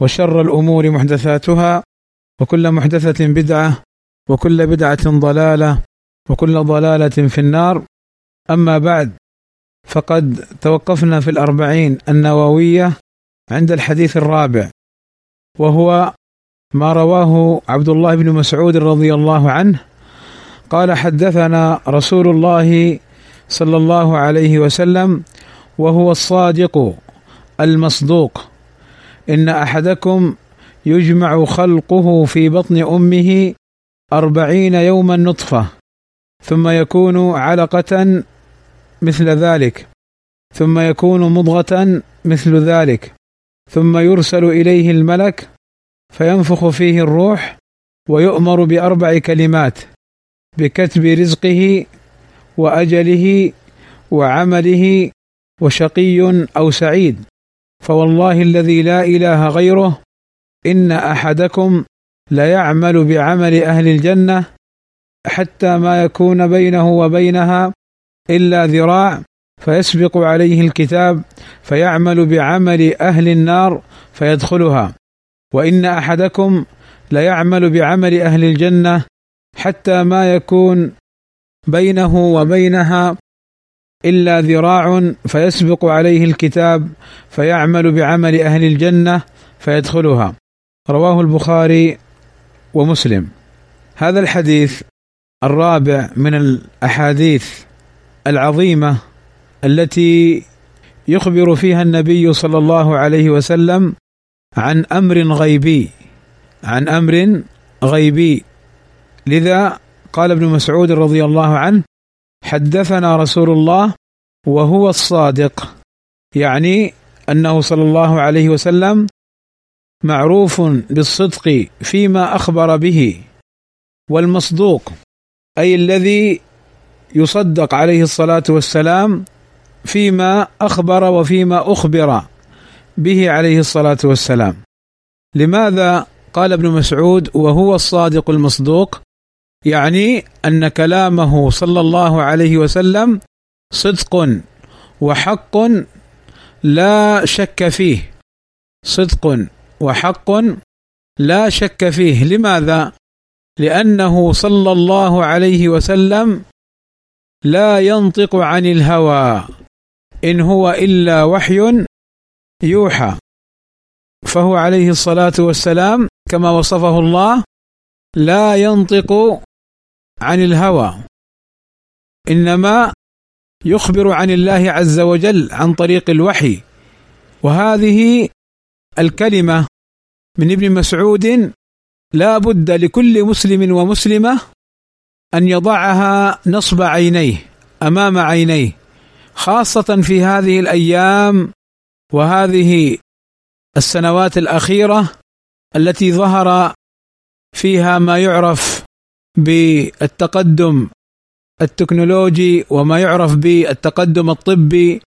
وشر الأمور محدثاتها وكل محدثة بدعة وكل بدعة ضلالة وكل ضلالة في النار. أما بعد فقد توقفنا في الأربعين النووية عند الحديث الرابع وهو ما رواه عبد الله بن مسعود رضي الله عنه. قال حدثنا رسول الله صلى الله عليه وسلم وهو الصادق المصدوق. إن أحدكم يجمع خلقه في بطن أمه أربعين يوما نطفة ثم يكون علقة مثل ذلك ثم يكون مضغة مثل ذلك ثم يرسل إليه الملك فينفخ فيه الروح ويؤمر بأربع كلمات بكتب رزقه وأجله وعمله وشقي أو سعيد. فوالله الذي لا إله غيره إن أحدكم ليعمل بعمل أهل الجنة حتى ما يكون بينه وبينها إلا ذراع فيسبق عليه الكتاب فيعمل بعمل أهل النار فيدخلها. وإن أحدكم ليعمل بعمل أهل الجنة حتى ما يكون بينه وبينها إلا ذراع فيسبق عليه الكتاب فيعمل بعمل أهل الجنة فيدخلها. رواه البخاري ومسلم. هذا الحديث الرابع من الأحاديث العظيمة التي يخبر فيها النبي صلى الله عليه وسلم عن أمر غيبي عن أمر غيبي. لذا قال ابن مسعود رضي الله عنه حدثنا رسول الله وهو الصادق يعني أنه صلى الله عليه وسلم معروف بالصدق فيما أخبر به والمصدوق أي الذي يصدق عليه الصلاة والسلام فيما أخبر وفيما أخبر به عليه الصلاة والسلام. لماذا؟ قال ابن مسعود وهو الصادق المصدوق يعني أن كلامه صلى الله عليه وسلم صدق وحق لا شك فيه. صدق وحق لا شك فيه. لماذا؟ لأنه صلى الله عليه وسلم لا ينطق عن الهوى إن هو إلا وحي يوحى. فهو عليه الصلاة والسلام كما وصفه الله لا ينطق عن الهوى. إنما يخبر عن الله عز وجل عن طريق الوحي. وهذه الكلمة من ابن مسعود لا بد لكل مسلم ومسلمة أن يضعها نصب عينيه أمام عينيه. خاصة في هذه الأيام وهذه السنوات الأخيرة التي ظهر فيها ما يعرف بالتقدم التكنولوجي وما يعرف بالتقدم الطبي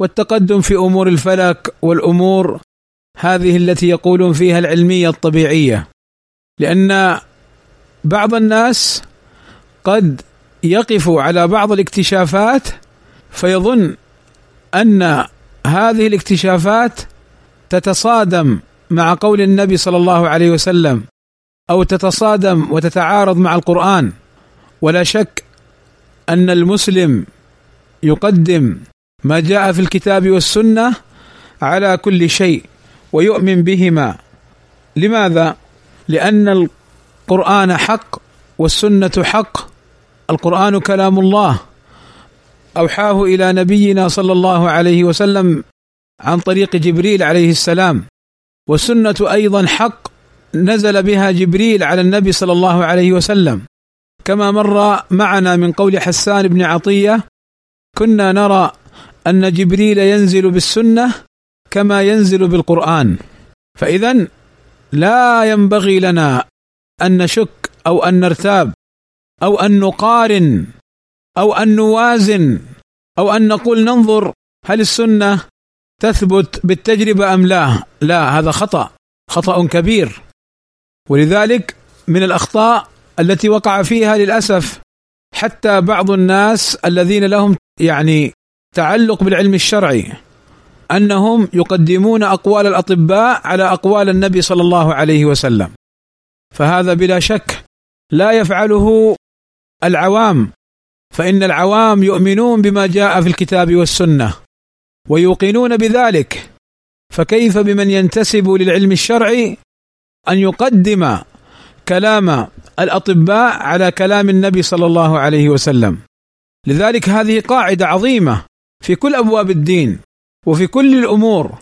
والتقدم في أمور الفلك والأمور هذه التي يقولون فيها العلمية الطبيعية. لأن بعض الناس قد يقف على بعض الاكتشافات فيظن أن هذه الاكتشافات تتصادم مع قول النبي صلى الله عليه وسلم. أو تتصادم وتتعارض مع القرآن ولا شك أن المسلم يقدم ما جاء في الكتاب والسنة على كل شيء ويؤمن بهما. لماذا؟ لأن القرآن حق والسنة حق. القرآن كلام الله. أوحاه إلى نبينا صلى الله عليه وسلم عن طريق جبريل عليه السلام. والسنة أيضا حق. نزل بها جبريل على النبي صلى الله عليه وسلم. كما مر معنا من قول حسان بن عطية كنا نرى أن جبريل ينزل بالسنة كما ينزل بالقرآن. فاذا لا ينبغي لنا أن نشك أو أن نرتاب أو أن نقارن أو أن نوازن أو أن نقول ننظر هل السنة تثبت بالتجربة أم لا. لا هذا خطأ خطأ كبير. ولذلك من الأخطاء التي وقع فيها للأسف حتى بعض الناس الذين لهم يعني تعلق بالعلم الشرعي أنهم يقدمون أقوال الأطباء على أقوال النبي صلى الله عليه وسلم. فهذا بلا شك لا يفعله العوام فإن العوام يؤمنون بما جاء في الكتاب والسنة ويوقنون بذلك. فكيف بمن ينتسب للعلم الشرعي أن يقدم كلام الأطباء على كلام النبي صلى الله عليه وسلم. لذلك هذه قاعدة عظيمة في كل أبواب الدين وفي كل الأمور.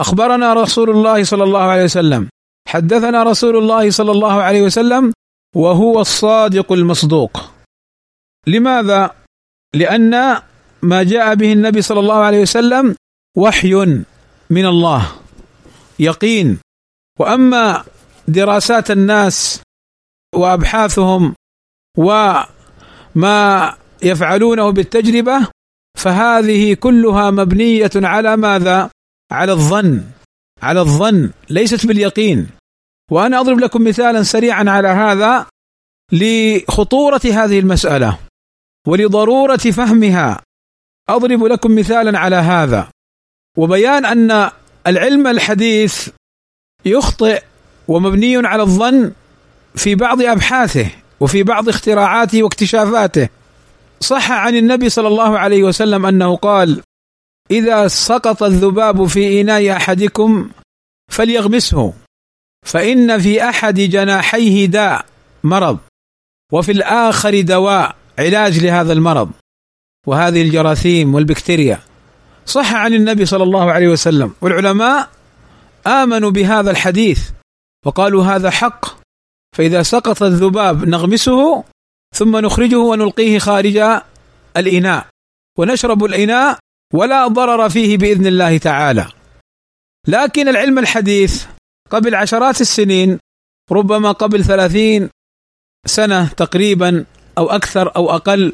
أخبرنا رسول الله صلى الله عليه وسلم حدثنا رسول الله صلى الله عليه وسلم وهو الصادق المصدوق. لماذا؟ لأن ما جاء به النبي صلى الله عليه وسلم وحي من الله يقين. وأما دراسات الناس وأبحاثهم وما يفعلونه بالتجربة فهذه كلها مبنية على ماذا؟ على الظن على الظن ليست باليقين. وأنا أضرب لكم مثالا سريعا على هذا لخطورة هذه المسألة ولضرورة فهمها. أضرب لكم مثالا على هذا. وبيان أن العلم الحديث يخطئ ومبني على الظن في بعض أبحاثه وفي بعض اختراعاته واكتشافاته. صح عن النبي صلى الله عليه وسلم أنه قال إذا سقط الذباب في إناء أحدكم فليغمسه فإن في أحد جناحيه داء مرض وفي الآخر دواء علاج لهذا المرض. وهذه الجراثيم والبكتيريا. صح عن النبي صلى الله عليه وسلم. والعلماء آمنوا بهذا الحديث وقالوا هذا حق فإذا سقط الذباب نغمسه ثم نخرجه ونلقيه خارج الإناء ونشرب الإناء ولا ضرر فيه بإذن الله تعالى. لكن العلم الحديث قبل عشرات السنين ربما قبل ثلاثين سنة تقريبا أو أكثر أو أقل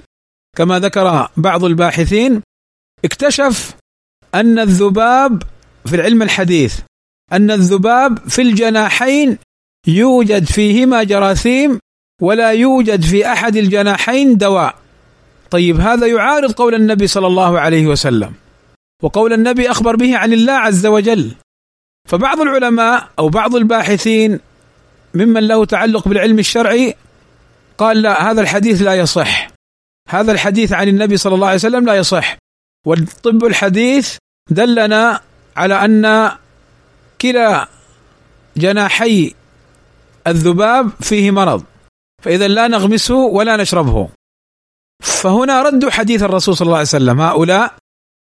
كما ذكر بعض الباحثين اكتشف أن الذباب في العلم الحديث أن الذباب في الجناحين يوجد فيهما جراثيم ولا يوجد في أحد الجناحين دواء. طيب هذا يعارض قول النبي صلى الله عليه وسلم وقول النبي أخبر به عن الله عز وجل. فبعض العلماء أو بعض الباحثين ممن له تعلق بالعلم الشرعي قال لا هذا الحديث لا يصح. هذا الحديث عن النبي صلى الله عليه وسلم لا يصح. والطب الحديث دلنا على أن كلا جناحي الذباب فيه مرض. فإذا لا نغمسه ولا نشربه. فهنا ردوا حديث الرسول صلى الله عليه وسلم. هؤلاء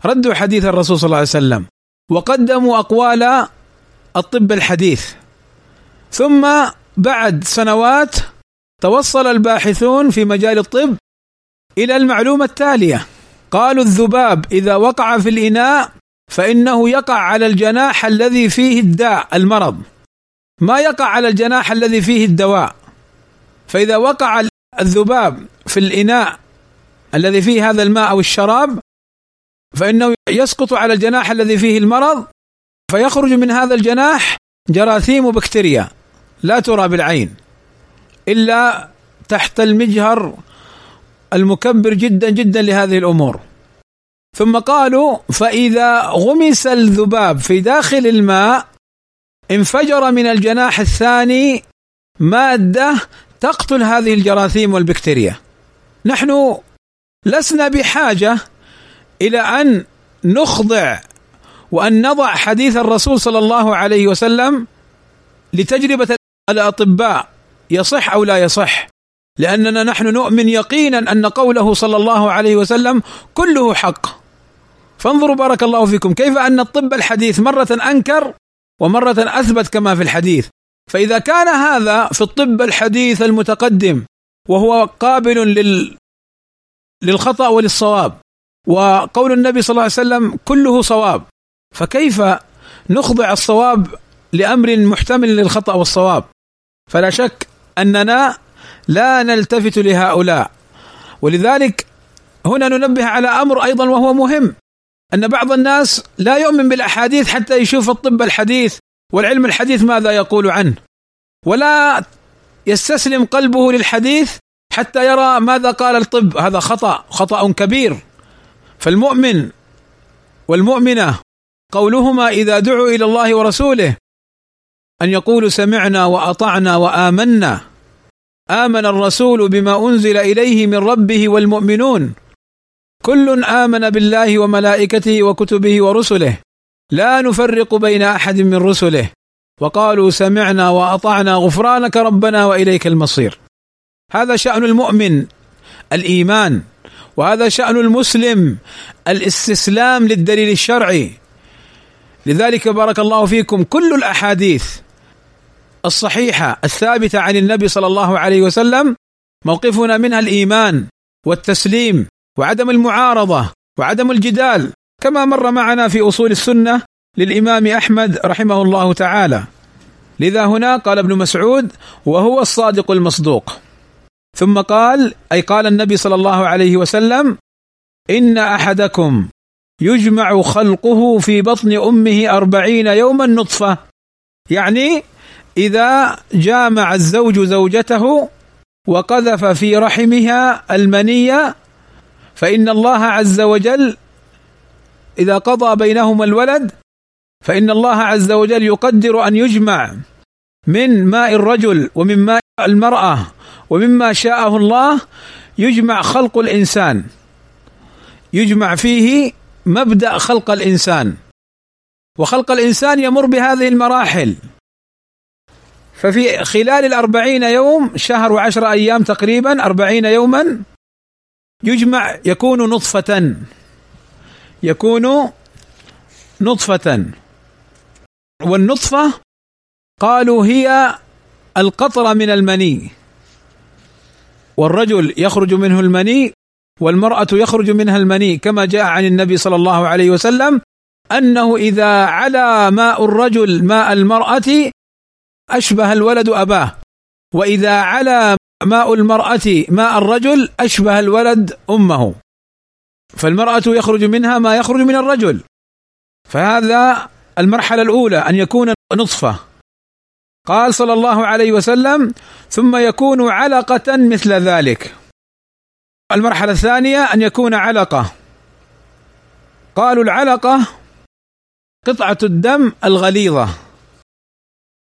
ردوا حديث الرسول صلى الله عليه وسلم. وقدموا أقوال الطب الحديث. ثم بعد سنوات توصل الباحثون في مجال الطب إلى المعلومة التالية. قالوا الذباب إذا وقع في الإناء فإنه يقع على الجناح الذي فيه الداء المرض. ما يقع على الجناح الذي فيه الدواء. فإذا وقع الذباب في الإناء الذي فيه هذا الماء أو الشراب فإنه يسقط على الجناح الذي فيه المرض فيخرج من هذا الجناح جراثيم وبكتيريا. لا ترى بالعين. إلا تحت المجهر المكبر جدا جدا لهذه الأمور. ثم قالوا فإذا غمس الذباب في داخل الماء انفجر من الجناح الثاني مادة تقتل هذه الجراثيم والبكتيريا. نحن لسنا بحاجة إلى أن نخضع وأن نضع حديث الرسول صلى الله عليه وسلم لتجربة الأطباء يصح أو لا يصح؟ لأننا نحن نؤمن يقينا أن قوله صلى الله عليه وسلم كله حق. فانظروا بارك الله فيكم كيف أن الطب الحديث مرة أنكر ومرة أثبت كما في الحديث. فإذا كان هذا في الطب الحديث المتقدم وهو قابل لل للخطأ وللصواب وقول النبي صلى الله عليه وسلم كله صواب فكيف نخضع الصواب لأمر محتمل للخطأ والصواب؟ فلا شك أننا لا نلتفت لهؤلاء. ولذلك هنا ننبه على أمر أيضا وهو مهم. أن بعض الناس لا يؤمن بالأحاديث حتى يشوف الطب الحديث والعلم الحديث ماذا يقول عنه ولا يستسلم قلبه للحديث حتى يرى ماذا قال الطب. هذا خطأ خطأ كبير. فالمؤمن والمؤمنة قولهما إذا دعوا إلى الله ورسوله أن يقولوا سمعنا وأطعنا وآمنا. آمن الرسول بما أنزل إليه من ربه والمؤمنون. كل آمن بالله وملائكته وكتبه ورسله. لا نفرق بين أحد من رسله. وقالوا سمعنا وأطعنا غفرانك ربنا وإليك المصير. هذا شأن المؤمن الإيمان. وهذا شأن المسلم الاستسلام للدليل الشرعي. لذلك بارك الله فيكم كل الأحاديث الصحيحة الثابتة عن النبي صلى الله عليه وسلم موقفنا منها الإيمان والتسليم. وعدم المعارضة وعدم الجدال كما مر معنا في أصول السنة للإمام أحمد رحمه الله تعالى. لذا هنا قال ابن مسعود وهو الصادق المصدوق ثم قال أي قال النبي صلى الله عليه وسلم إن أحدكم يجمع خلقه في بطن أمه أربعين يوما نطفة يعني إذا جامع الزوج زوجته وقذف في رحمها المنية فإن الله عز وجل إذا قضى بينهما الولد فإن الله عز وجل يقدر أن يجمع من ماء الرجل ومن ماء المرأة ومما شاءه الله يجمع خلق الإنسان. يجمع فيه مبدأ خلق الإنسان. وخلق الإنسان يمر بهذه المراحل. ففي خلال الأربعين يوم شهر وعشر أيام تقريبا أربعين يوما يجمع يكون نطفة. يكون نطفة. والنطفة قالوا هي القطرة من المني. والرجل يخرج منه المني والمرأة يخرج منها المني كما جاء عن النبي صلى الله عليه وسلم أنه إذا علا ماء الرجل ماء المرأة أشبه الولد أباه. وإذا علا ماء المرأة ماء الرجل أشبه الولد أمه. فالمرأة يخرج منها ما يخرج من الرجل. فهذا المرحلة الأولى أن يكون نطفة. قال صلى الله عليه وسلم ثم يكون علقة مثل ذلك. المرحلة الثانية أن يكون علقة. قالوا العلقة قطعة الدم الغليظة.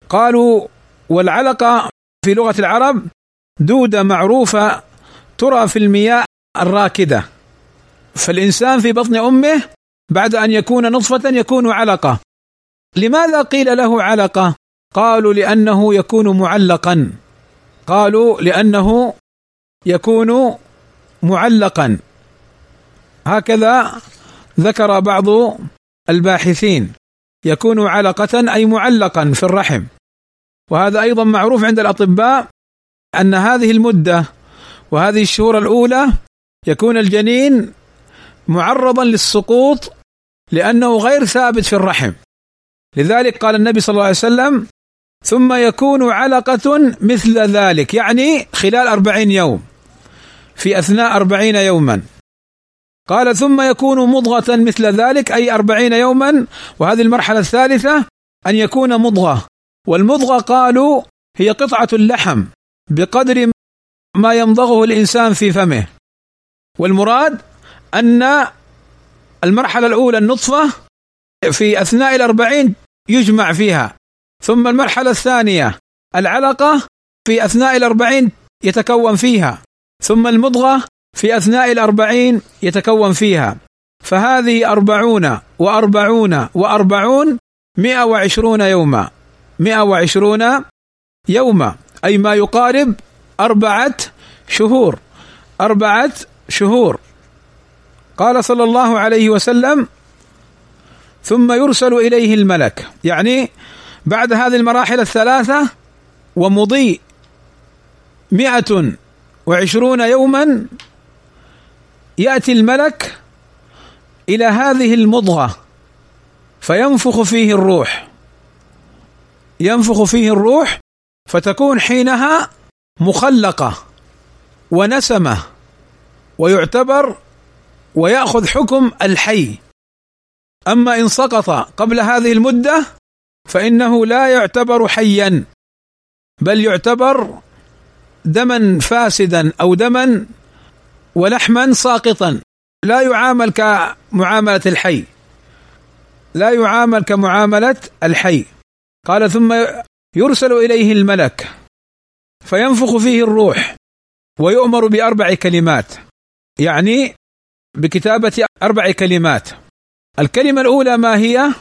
قالوا والعلقة في لغة العرب دودة معروفة ترى في المياه الراكدة. فالإنسان في بطن أمه بعد أن يكون نطفة يكون علقة. لماذا قيل له علقة؟ قالوا لأنه يكون معلقا. قالوا لأنه يكون معلقا. هكذا ذكر بعض الباحثين. يكون علقة أي معلقا في الرحم. وهذا أيضا معروف عند الأطباء أن هذه المدة وهذه الشهور الأولى يكون الجنين معرضا للسقوط لأنه غير ثابت في الرحم. لذلك قال النبي صلى الله عليه وسلم ثم يكون علقة مثل ذلك. يعني خلال أربعين يوم في أثناء أربعين يوما. قال ثم يكون مضغة مثل ذلك. أي أربعين يوما. وهذه المرحلة الثالثة أن يكون مضغة. والمضغة قالوا هي قطعة اللحم. بقدر ما يمضغه الإنسان في فمه. والمراد أن المرحلة الأولى النطفة في أثناء الأربعين يجمع فيها. ثم المرحلة الثانية العلقة في أثناء الأربعين يتكون فيها. ثم المضغة في أثناء الأربعين يتكون فيها. فهذه أربعون وأربعون وأربعون مئة وعشرون يوما. 120 يوما. أي ما يقارب أربعة شهور. أربعة شهور. قال صلى الله عليه وسلم ثم يرسل إليه الملك. يعني بعد هذه المراحل الثلاثة ومضي مئة وعشرون يوما يأتي الملك إلى هذه المضغة فينفخ فيه الروح. ينفخ فيه الروح فتكون حينها مخلقة ونسمة ويعتبر ويأخذ حكم الحي. أما إن سقط قبل هذه المدة فإنه لا يعتبر حيا بل يعتبر دما فاسدا أو دما ولحما ساقطا. لا يعامل كمعاملة الحي. لا يعامل كمعاملة الحي. قال ثم يرسل إليه الملك فينفخ فيه الروح ويؤمر بأربع كلمات يعني بكتابة أربع كلمات. الكلمة الأولى ما هي؟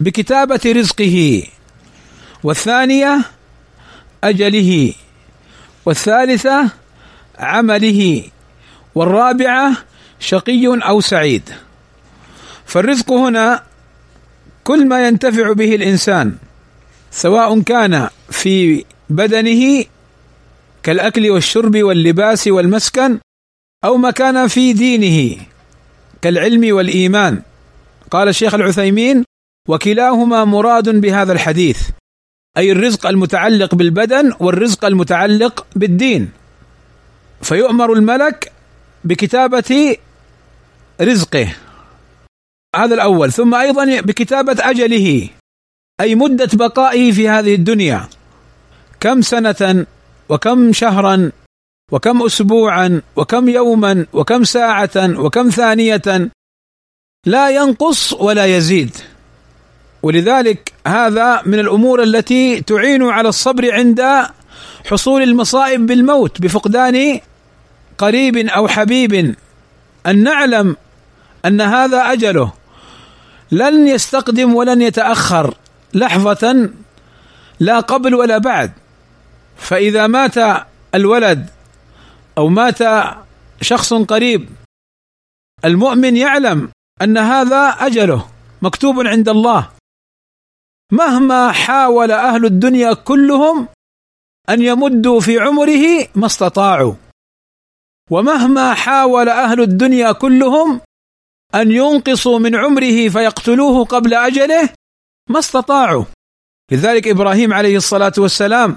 بكتابة رزقه. والثانية أجله. والثالثة عمله. والرابعة شقي أو سعيد. فالرزق هنا كل ما ينتفع به الإنسان. سواء كان في بدنه كالأكل والشرب واللباس والمسكن أو ما كان في دينه كالعلم والإيمان. قال الشيخ العثيمين وكلاهما مراد بهذا الحديث أي الرزق المتعلق بالبدن والرزق المتعلق بالدين. فيؤمر الملك بكتابة رزقه. هذا الأول. ثم أيضا بكتابة أجله. أي مدة بقائه في هذه الدنيا؟ كم سنة وكم شهرا وكم اسبوعا وكم يوما وكم ساعة وكم ثانية؟ لا ينقص ولا يزيد. ولذلك هذا من الأمور التي تعين على الصبر عند حصول المصائب بالموت بفقدان قريب أو حبيب. أن نعلم أن هذا أجله. لن يستقدم ولن يتأخر. لحظة لا قبل ولا بعد. فإذا مات الولد أو مات شخص قريب المؤمن يعلم أن هذا أجله مكتوب عند الله. مهما حاول أهل الدنيا كلهم أن يمدوا في عمره ما استطاعوا. ومهما حاول أهل الدنيا كلهم أن ينقصوا من عمره فيقتلوه قبل أجله ما استطاعوا. لذلك إبراهيم عليه الصلاة والسلام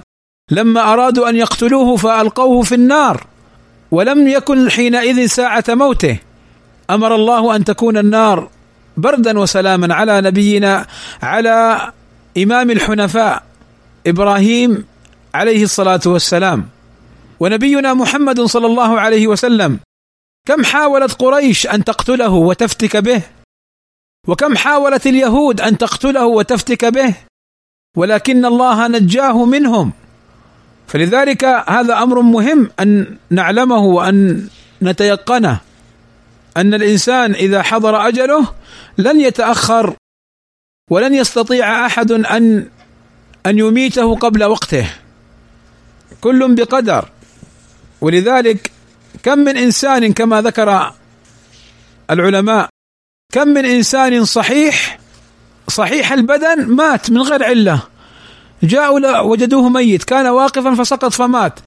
لما أرادوا أن يقتلوه فألقوه في النار ولم يكن حينئذ ساعة موته. أمر الله أن تكون النار بردا وسلاما على نبينا على إمام الحنفاء إبراهيم عليه الصلاة والسلام. ونبينا محمد صلى الله عليه وسلم كم حاولت قريش أن تقتله وتفتك به؟ وكم حاولت اليهود أن تقتله وتفتك به؟ ولكن الله نجاه منهم. فلذلك هذا أمر مهم أن نعلمه وأن نتيقنه. أن الإنسان إذا حضر أجله لن يتأخر ولن يستطيع أحد ان أن يميته قبل وقته. كل بقدر. ولذلك كم من إنسان كما ذكر العلماء كم من إنسان صحيح صحيح البدن مات من غير علة. جاءوا وجدوه ميت كان واقفا فسقط فمات.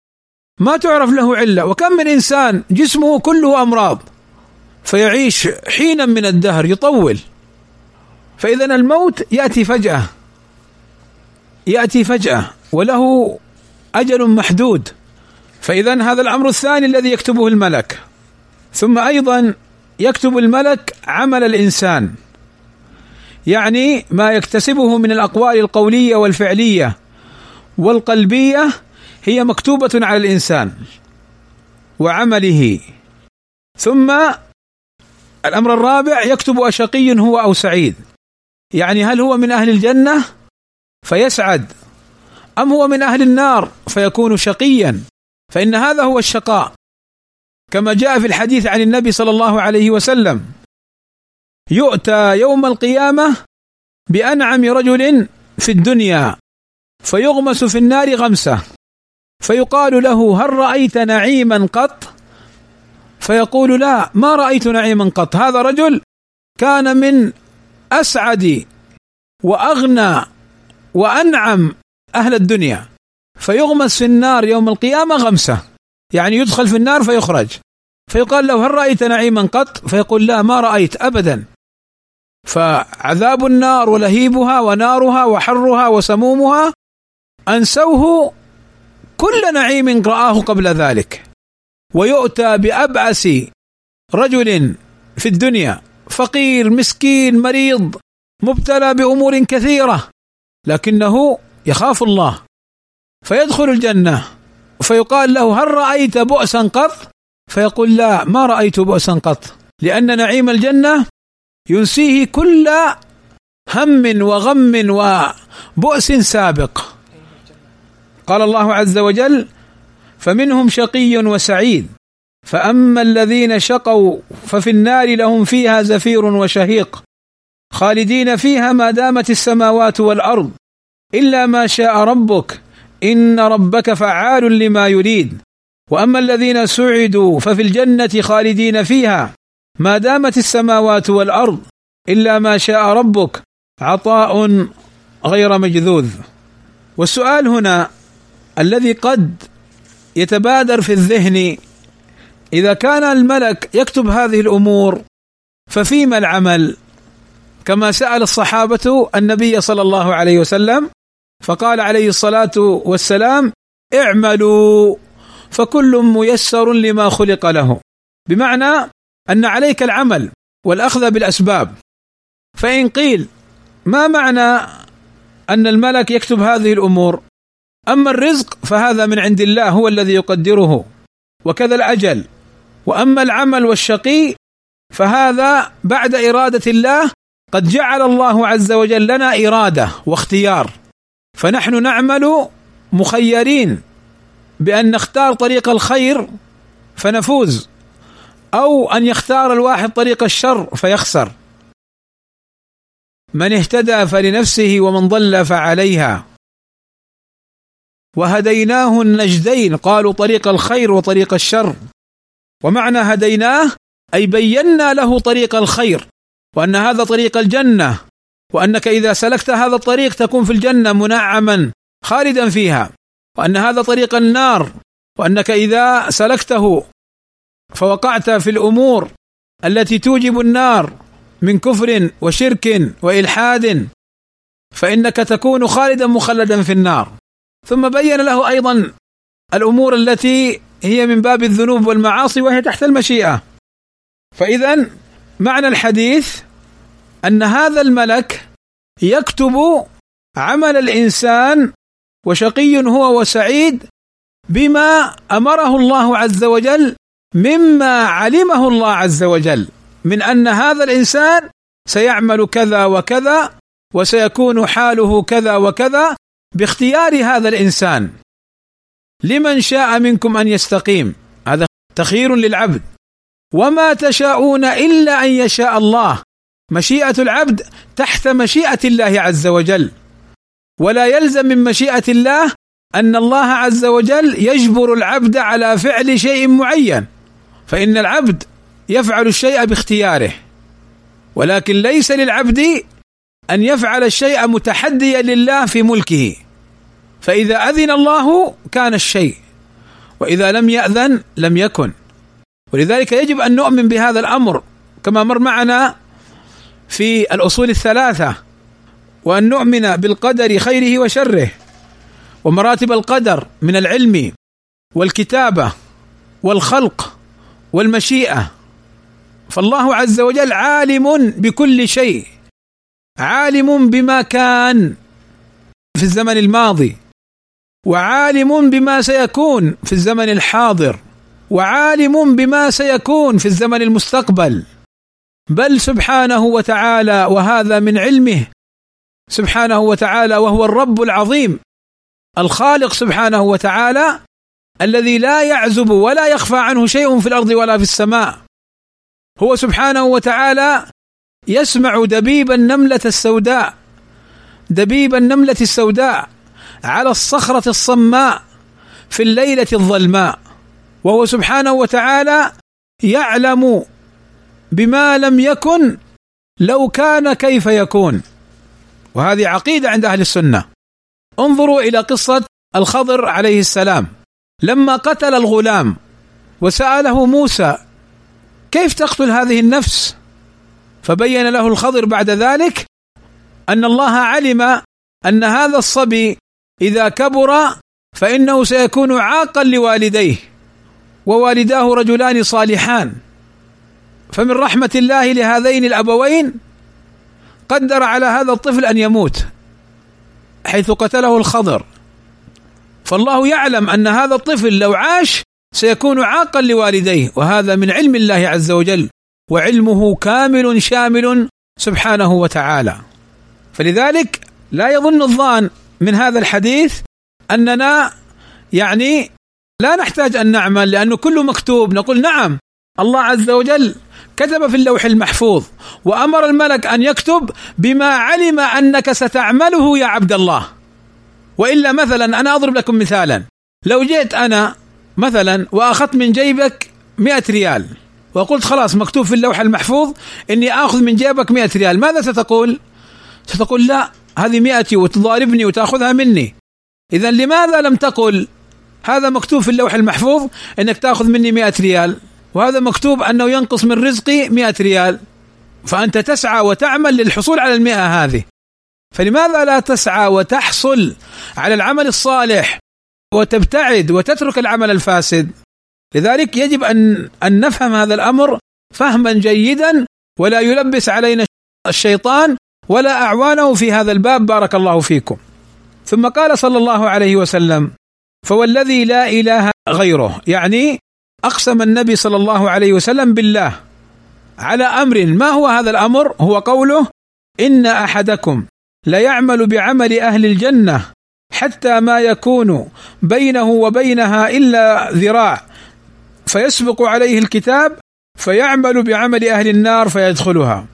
ما تعرف له علة. وكم من إنسان جسمه كله أمراض. فيعيش حينا من الدهر يطول. فاذا الموت يأتي فجأة. يأتي فجأة وله أجل محدود. فاذا هذا الأمر الثاني الذي يكتبه الملك. ثم أيضا يكتب الملك عمل الإنسان. يعني ما يكتسبه من الأقوال القولية والفعلية والقلبية هي مكتوبة على الإنسان وعمله. ثم الأمر الرابع يكتب أشقي هو أو سعيد. يعني هل هو من أهل الجنة؟ فيسعد. أم هو من أهل النار؟ فيكون شقيا. فإن هذا هو الشقاء. كما جاء في الحديث عن النبي صلى الله عليه وسلم يؤتى يوم القيامة بأنعم رجل في الدنيا فيغمس في النار غمسة فيقال له هل رأيت نعيما قط؟ فيقول لا ما رأيت نعيما قط هذا رجل كان من أسعد وأغنى وأنعم أهل الدنيا فيغمس في النار يوم القيامة غمسة. يعني يدخل في النار فيخرج. فيقال له هل رأيت نعيما قط؟ فيقول لا ما رأيت أبدا. فعذاب النار ولهيبها ونارها وحرها وسمومها أنسوه كل نعيم رآه قبل ذلك. ويؤتى بأبعس رجل في الدنيا فقير مسكين مريض مبتلى بأمور كثيرة لكنه يخاف الله. فيدخل الجنة. فيقال له هل رأيت بؤسا قط؟ فيقول لا ما رأيت بؤسا قط لأن نعيم الجنة ينسيه كل هم وغم وبؤس سابق. قال الله عز وجل فمنهم شقي وسعيد فأما الذين شقوا ففي النار لهم فيها زفير وشهيق خالدين فيها ما دامت السماوات والأرض إلا ما شاء ربك. إن ربك فعال لما يريد. وأما الذين سعدوا ففي الجنة خالدين فيها. ما دامت السماوات والأرض إلا ما شاء ربك عطاء غير مجذوذ. والسؤال هنا الذي قد يتبادر في الذهن إذا كان الملك يكتب هذه الأمور ففيما العمل؟ كما سأل الصحابة النبي صلى الله عليه وسلم فقال عليه الصلاة والسلام اعملوا فكل ميسر لما خلق له. بمعنى أن عليك العمل والأخذ بالأسباب. فإن قيل ما معنى أن الملك يكتب هذه الأمور؟ أما الرزق فهذا من عند الله هو الذي يقدره وكذا الأجل. وأما العمل والشقي فهذا بعد إرادة الله قد جعل الله عز وجل لنا إرادة واختيار. فنحن نعمل مخيرين بأن نختار طريق الخير فنفوز أو أن يختار الواحد طريق الشر فيخسر. من اهتدى فلنفسه ومن ضل فعليها. وهديناه النجدين قالوا طريق الخير وطريق الشر. ومعنى هديناه أي بينا له طريق الخير وأن هذا طريق الجنة. وأنك إذا سلكت هذا الطريق تكون في الجنة منعما خالدا فيها. وأن هذا طريق النار. وأنك إذا سلكته فوقعت في الأمور التي توجب النار من كفر وشرك وإلحاد فإنك تكون خالدا مخلدا في النار. ثم بين له أيضا الأمور التي هي من باب الذنوب والمعاصي وهي تحت المشيئة. فاذا معنى الحديث أن هذا الملك يكتب عمل الإنسان وشقي هو وسعيد بما أمره الله عز وجل مما علمه الله عز وجل من أن هذا الإنسان سيعمل كذا وكذا وسيكون حاله كذا وكذا باختيار هذا الإنسان. لمن شاء منكم أن يستقيم. هذا تخيير للعبد. وما تشاءون إلا أن يشاء الله. مشيئة العبد تحت مشيئة الله عز وجل. ولا يلزم من مشيئة الله أن الله عز وجل يجبر العبد على فعل شيء معين. فإن العبد يفعل الشيء باختياره. ولكن ليس للعبد أن يفعل الشيء متحديا لله في ملكه. فإذا أذن الله كان الشيء. وإذا لم يأذن لم يكن. ولذلك يجب أن نؤمن بهذا الأمر كما مر معنا في الأصول الثلاثة وأن نؤمن بالقدر خيره وشره ومراتب القدر من العلم والكتابة والخلق والمشيئة. فالله عز وجل عالم بكل شيء عالم بما كان في الزمن الماضي وعالم بما سيكون في الزمن الحاضر وعالم بما سيكون في الزمن المستقبل. بل سبحانه وتعالى وهذا من علمه سبحانه وتعالى وهو الرب العظيم الخالق سبحانه وتعالى الذي لا يعزب ولا يخفى عنه شيء في الأرض ولا في السماء. هو سبحانه وتعالى يسمع دبيب النملة السوداء دبيب النملة السوداء على الصخرة الصماء في الليلة الظلماء. وهو سبحانه وتعالى يعلم بما لم يكن لو كان كيف يكون. وهذه عقيدة عند أهل السنة. انظروا إلى قصة الخضر عليه السلام. لما قتل الغلام وسأله موسى كيف تقتل هذه النفس؟ فبين له الخضر بعد ذلك أن الله علم أن هذا الصبي إذا كبر فإنه سيكون عاقا لوالديه ووالداه رجلان صالحان. فمن رحمة الله لهذين الأبوين قدر على هذا الطفل أن يموت حيث قتله الخضر. فالله يعلم أن هذا الطفل لو عاش سيكون عاقا لوالديه وهذا من علم الله عز وجل وعلمه كامل شامل سبحانه وتعالى. فلذلك لا يظن الظان من هذا الحديث أننا يعني لا نحتاج أن نعمل لأنه كله مكتوب نقول نعم الله عز وجل كتب في اللوح المحفوظ وأمر الملك أن يكتب بما علم أنك ستعمله يا عبد الله. وإلا مثلا أنا أضرب لكم مثالا. لو جئت أنا مثلا وأخذت من جيبك 100 ريال وقلت خلاص مكتوب في اللوح المحفوظ إني آخذ من جيبك 100 ريال ماذا ستقول؟ ستقول لا هذه مئتي وتضاربني وتأخذها مني. اذا لماذا لم تقل هذا مكتوب في اللوح المحفوظ إنك تأخذ مني 100 ريال؟ وهذا مكتوب أنه ينقص من رزقي 100 ريال. فأنت تسعى وتعمل للحصول على المئة هذه. فلماذا لا تسعى وتحصل على العمل الصالح وتبتعد وتترك العمل الفاسد؟ لذلك يجب ان أن نفهم هذا الأمر فهما جيدا ولا يلبس علينا الشيطان ولا أعوانه في هذا الباب. بارك الله فيكم. ثم قال صلى الله عليه وسلم فوالذي لا إله غيره. يعني أقسم النبي صلى الله عليه وسلم بالله على أمر ما هو هذا الأمر؟ هو قوله إن أحدكم ليعمل بعمل أهل الجنة حتى ما يكون بينه وبينها إلا ذراع فيسبق عليه الكتاب فيعمل بعمل أهل النار فيدخلها.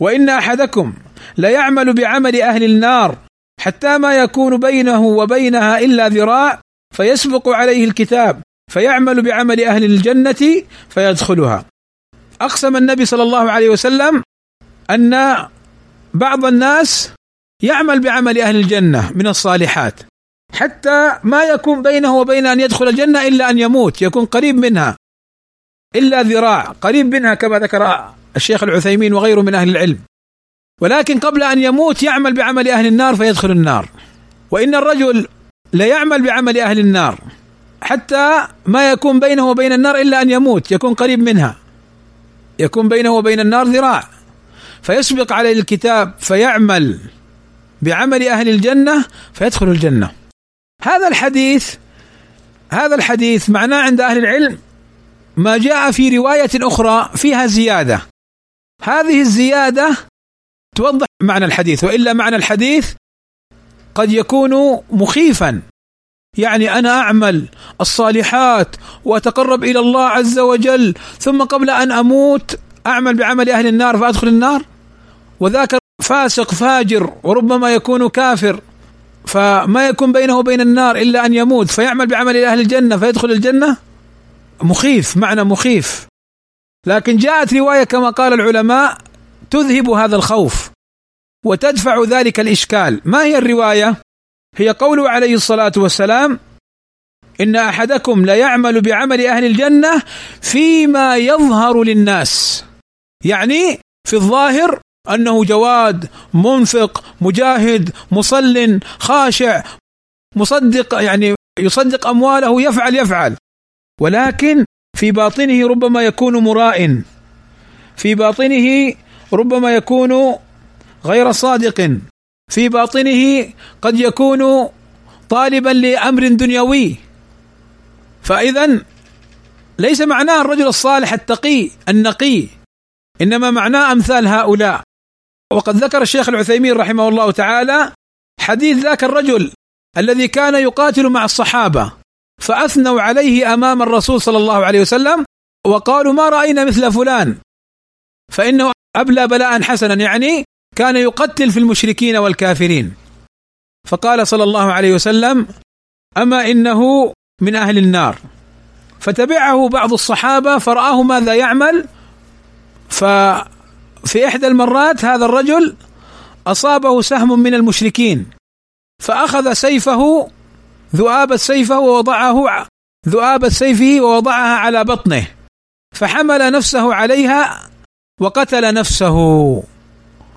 وإن أحدكم ليعمل بعمل أهل النار حتى ما يكون بينه وبينها إلا ذراع فيسبق عليه الكتاب فيعمل بعمل أهل الجنة فيدخلها. أقسم النبي صلى الله عليه وسلم أن بعض الناس يعمل بعمل أهل الجنة من الصالحات حتى ما يكون بينه وبين أن يدخل الجنة إلا أن يموت يكون قريب منها. إلا ذراع قريب منها كما ذكر الشيخ العثيمين وغيره من أهل العلم. ولكن قبل أن يموت يعمل بعمل أهل النار فيدخل النار. وإن الرجل ليعمل بعمل أهل النار. حتى ما يكون بينه وبين النار إلا أن يموت يكون قريب منها. يكون بينه وبين النار ذراع. فيسبق عليه الكتاب فيعمل بعمل أهل الجنة فيدخل الجنة. هذا الحديث هذا الحديث معناه عند أهل العلم ما جاء في رواية أخرى فيها زيادة. هذه الزيادة توضح معنى الحديث وإلا معنى الحديث قد يكون مخيفا. يعني أنا أعمل الصالحات وأتقرب إلى الله عز وجل ثم قبل أن أموت أعمل بعمل أهل النار فأدخل النار؟ وذاك فاسق فاجر وربما يكون كافر فما يكون بينه وبين النار إلا أن يموت فيعمل بعمل أهل الجنة فيدخل الجنة؟ مخيف معنى مخيف. لكن جاءت رواية كما قال العلماء تذهب هذا الخوف وتدفع ذلك الإشكال. ما هي الرواية؟ هي قوله عليه الصلاة والسلام إن أحدكم ليعمل بعمل أهل الجنة فيما يظهر للناس. يعني في الظاهر أنه جواد منفق مجاهد مصل خاشع مصدق يعني يصدق أمواله يفعل يفعل. ولكن في باطنه ربما يكون مراء في باطنه ربما يكون غير صادق. في باطنه قد يكون طالبا لأمر دنيوي. فاذا ليس معناه الرجل الصالح التقي النقي إنما معناه أمثال هؤلاء. وقد ذكر الشيخ العثيمين رحمه الله تعالى حديث ذاك الرجل الذي كان يقاتل مع الصحابة فأثنوا عليه أمام الرسول صلى الله عليه وسلم وقالوا ما رأينا مثل فلان. فإنه أبلى بلاء حسنا يعني كان يقتل في المشركين والكافرين. فقال صلى الله عليه وسلم أما إنه من أهل النار. فتبعه بعض الصحابة فرآه ماذا يعمل؟ ففي إحدى المرات هذا الرجل أصابه سهم من المشركين فأخذ سيفه ذؤاب سيفه ووضعه ذؤاب سيفه ووضعها على بطنه فحمل نفسه عليها وقتل نفسه.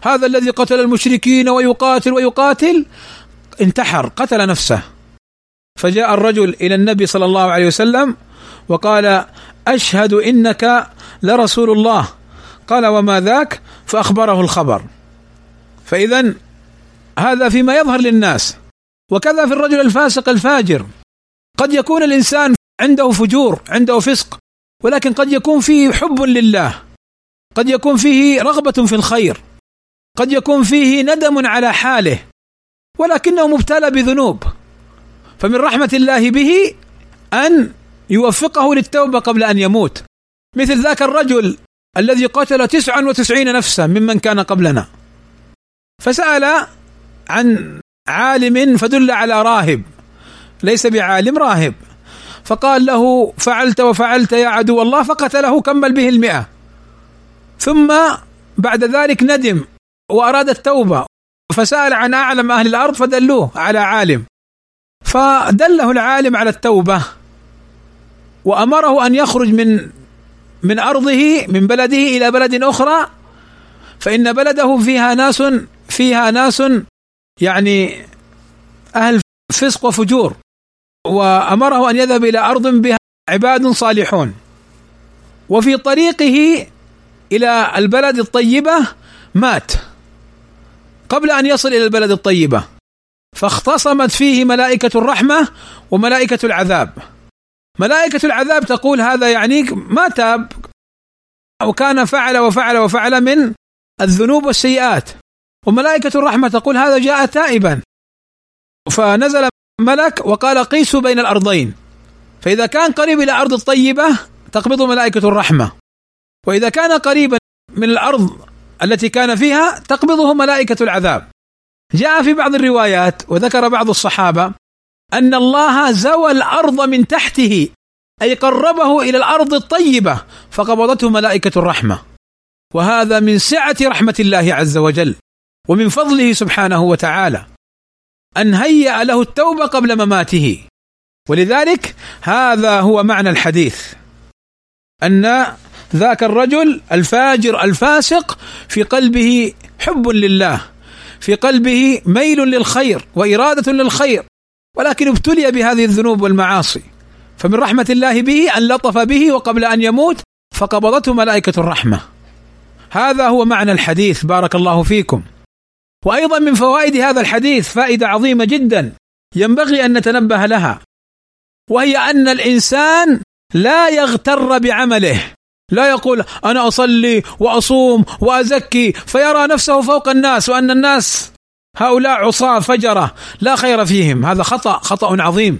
هذا الذي قتل المشركين ويقاتل ويقاتل انتحر قتل نفسه. فجاء الرجل إلى النبي صلى الله عليه وسلم وقال أشهد إنك لرسول الله. قال وما ذاك؟ فأخبره الخبر. فاذا هذا فيما يظهر للناس. وكذا في الرجل الفاسق الفاجر. قد يكون الإنسان عنده فجور عنده فسق ولكن قد يكون فيه حب لله. قد يكون فيه رغبة في الخير. قد يكون فيه ندم على حاله ولكنه مبتلى بذنوب. فمن رحمة الله به أن يوفقه للتوبة قبل أن يموت. مثل ذاك الرجل الذي قتل تسعا وتسعين نفسا ممن كان قبلنا. فسأل عن عالم فدل على راهب ليس بعالم راهب. فقال له فعلت وفعلت يا عدو الله فقتله كمل به المئة. ثم بعد ذلك ندم. وأراد التوبة فسأل عن أعلم أهل الأرض فدلوه على عالم. فدله العالم على التوبة وأمره أن يخرج من من أرضه من بلده إلى بلد أخرى. فإن بلده فيها ناس فيها ناس يعني أهل فسق وفجور. وأمره أن يذهب إلى أرض بها عباد صالحون. وفي طريقه إلى البلد الطيبة مات. قبل أن يصل إلى البلد الطيبة. فاختصمت فيه ملائكة الرحمة وملائكة العذاب. ملائكة العذاب تقول هذا يعنيك ما تاب. وكان فعل وفعل وفعل من الذنوب والسيئات. وملائكة الرحمة تقول هذا جاء تائبا. فنزل ملك وقال قيسوا بين الأرضين. فإذا كان قريب إلى أرض الطيبة تقبضه ملائكة الرحمة. وإذا كان قريبا من الأرض التي كان فيها تقبضه ملائكة العذاب. جاء في بعض الروايات وذكر بعض الصحابة أن الله زوى الأرض من تحته أي قربه إلى الأرض الطيبة فقبضته ملائكة الرحمة. وهذا من سعة رحمة الله عز وجل ومن فضله سبحانه وتعالى أن هيأ له التوبة قبل مماته. ولذلك هذا هو معنى الحديث أن ذاك الرجل الفاجر الفاسق في قلبه حب لله في قلبه ميل للخير وإرادة للخير ولكن ابتلي بهذه الذنوب والمعاصي فمن رحمة الله به أن لطف به وقبل أن يموت فقبضته ملائكة الرحمة. هذا هو معنى الحديث بارك الله فيكم. وأيضا من فوائد هذا الحديث فائدة عظيمة جدا ينبغي أن نتنبه لها وهي أن الإنسان لا يغتر بعمله. لا يقول أنا أصلي وأصوم وأزكي فيرى نفسه فوق الناس وأن الناس هؤلاء عصاة فجرة لا خير فيهم. هذا خطأ خطأ عظيم.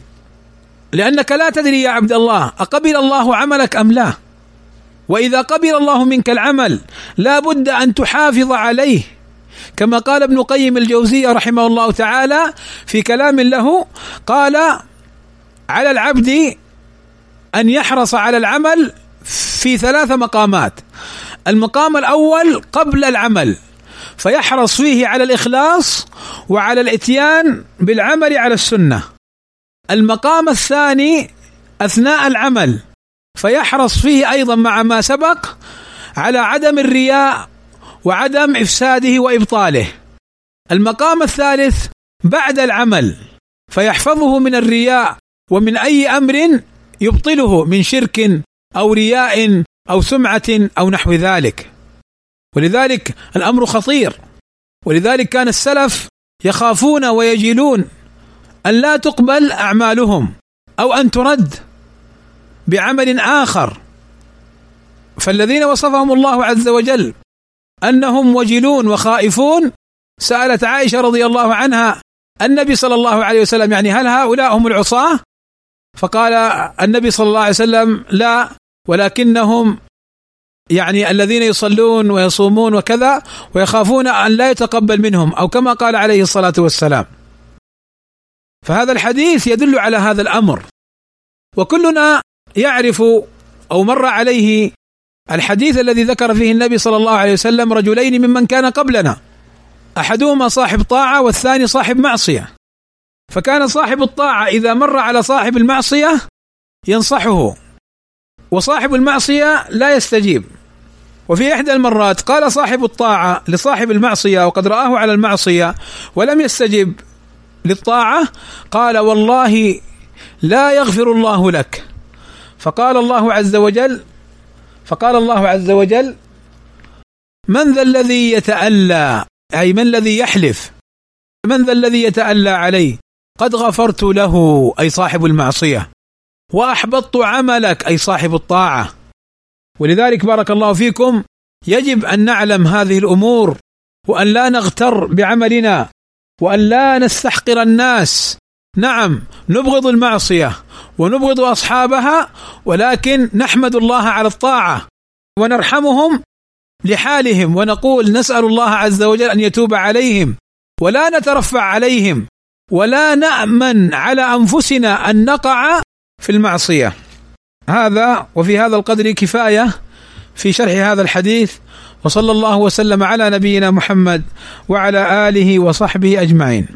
لأنك لا تدري يا عبد الله أقبل الله عملك أم لا؟ وإذا قبل الله منك العمل لا بد أن تحافظ عليه. كما قال ابن قيم الجوزية رحمه الله تعالى في كلام له قال على العبد أن يحرص على العمل في ثلاث مقامات المقام الأول قبل العمل فيحرص فيه على الإخلاص وعلى الإتيان بالعمل على السنة المقام الثاني أثناء العمل فيحرص فيه أيضا مع ما سبق على عدم الرياء وعدم إفساده وإبطاله. المقام الثالث بعد العمل فيحفظه من الرياء ومن أي أمر يبطله من شرك أو رياء أو سمعة أو نحو ذلك. ولذلك الأمر خطير ولذلك كان السلف يخافون ويجلون أن لا تقبل أعمالهم أو أن ترد بعمل آخر فالذين وصفهم الله عز وجل أنهم وجلون وخائفون سألت عائشة رضي الله عنها النبي صلى الله عليه وسلم يعني هل هؤلاء هم العصاة؟ فقال النبي صلى الله عليه وسلم لا ولكنهم يعني الذين يصلون ويصومون وكذا ويخافون أن لا يتقبل منهم أو كما قال عليه الصلاة والسلام. فهذا الحديث يدل على هذا الأمر. وكلنا يعرف أو مر عليه الحديث الذي ذكر فيه النبي صلى الله عليه وسلم رجلين ممن كان قبلنا أحدهما صاحب طاعة والثاني صاحب معصية فكان صاحب الطاعة إذا مر على صاحب المعصية ينصحه وصاحب المعصية لا يستجيب. وفي إحدى المرات قال صاحب الطاعة لصاحب المعصية وقد رآه على المعصية ولم يستجب للطاعة قال والله لا يغفر الله لك. فقال الله عز وجل فقال الله عز وجل من ذا الذي يتألى؟ أي من الذي يحلف؟ من ذا الذي يتألى عليه؟ قد غفرت له. أي صاحب المعصية. وأحبطت عملك أي صاحب الطاعة. ولذلك بارك الله فيكم يجب أن نعلم هذه الأمور وأن لا نغتر بعملنا وأن لا نستحقر الناس. نعم نبغض المعصية ونبغض أصحابها ولكن نحمد الله على الطاعة ونرحمهم لحالهم ونقول نسأل الله عز وجل أن يتوب عليهم ولا نترفع عليهم ولا نأمن على أنفسنا أن نقع في المعصية. هذا وفي هذا القدر كفاية في شرح هذا الحديث وصلى الله وسلم على نبينا محمد وعلى آله وصحبه أجمعين.